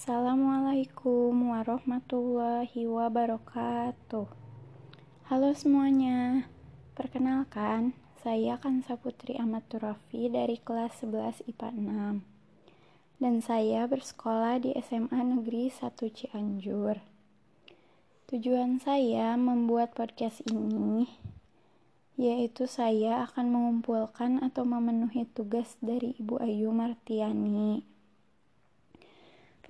Assalamualaikum warahmatullahi wabarakatuh. Halo semuanya. Perkenalkan, saya Kansa Putri Ahmad Turafi dari kelas 11 IPA 6. Dan saya bersekolah di SMA Negeri 1 Cianjur. Tujuan saya membuat podcast ini yaitu saya akan mengumpulkan atau memenuhi tugas dari Ibu Ayu Martiani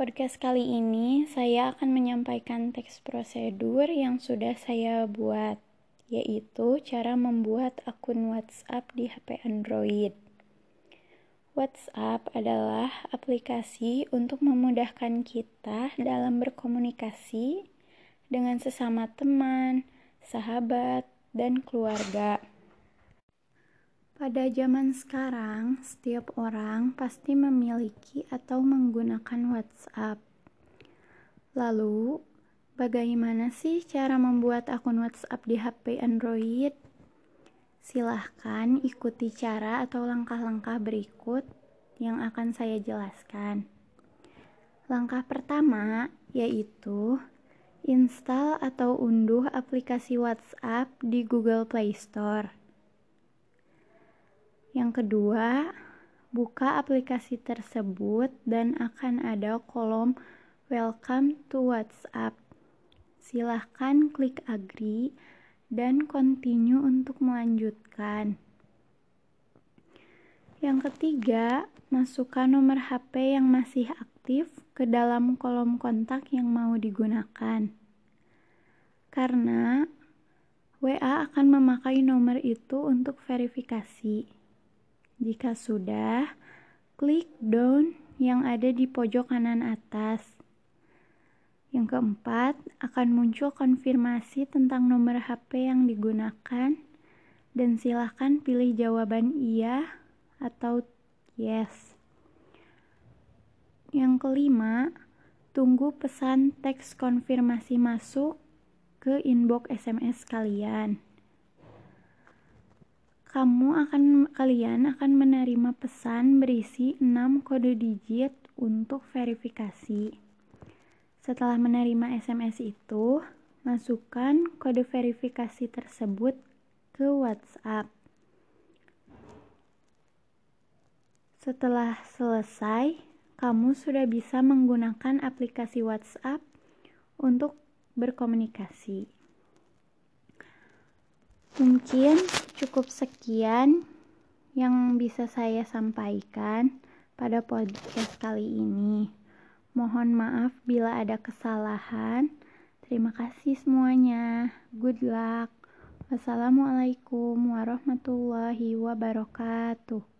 Podcast kali ini saya akan menyampaikan teks prosedur yang sudah saya buat, yaitu cara membuat akun WhatsApp di HP Android. WhatsApp adalah aplikasi untuk memudahkan kita dalam berkomunikasi dengan sesama teman, sahabat, dan keluarga. Pada zaman sekarang, setiap orang pasti memiliki atau menggunakan WhatsApp. Lalu, bagaimana sih cara membuat akun WhatsApp di HP Android? Silahkan ikuti cara atau langkah-langkah berikut yang akan saya jelaskan. Langkah pertama yaitu install atau unduh aplikasi WhatsApp di Google Play Store. Yang kedua, buka aplikasi tersebut dan akan ada kolom Welcome to WhatsApp. Silahkan klik agree dan continue untuk melanjutkan. Yang ketiga, masukkan nomor HP yang masih aktif ke dalam kolom kontak yang mau digunakan. Karena WA akan memakai nomor itu untuk verifikasi. Jika sudah, klik down yang ada di pojok kanan atas. Yang keempat, akan muncul konfirmasi tentang nomor HP yang digunakan dan silahkan pilih jawaban iya atau yes. Yang kelima, tunggu pesan teks konfirmasi masuk ke inbox SMS kalian kamu akan kalian akan menerima pesan berisi 6 kode digit untuk verifikasi. Setelah menerima SMS itu, masukkan kode verifikasi tersebut ke WhatsApp. Setelah selesai, kamu sudah bisa menggunakan aplikasi WhatsApp untuk berkomunikasi. Mungkin Cukup sekian yang bisa saya sampaikan pada podcast kali ini. Mohon maaf bila ada kesalahan. Terima kasih semuanya. Good luck. Wassalamualaikum warahmatullahi wabarakatuh.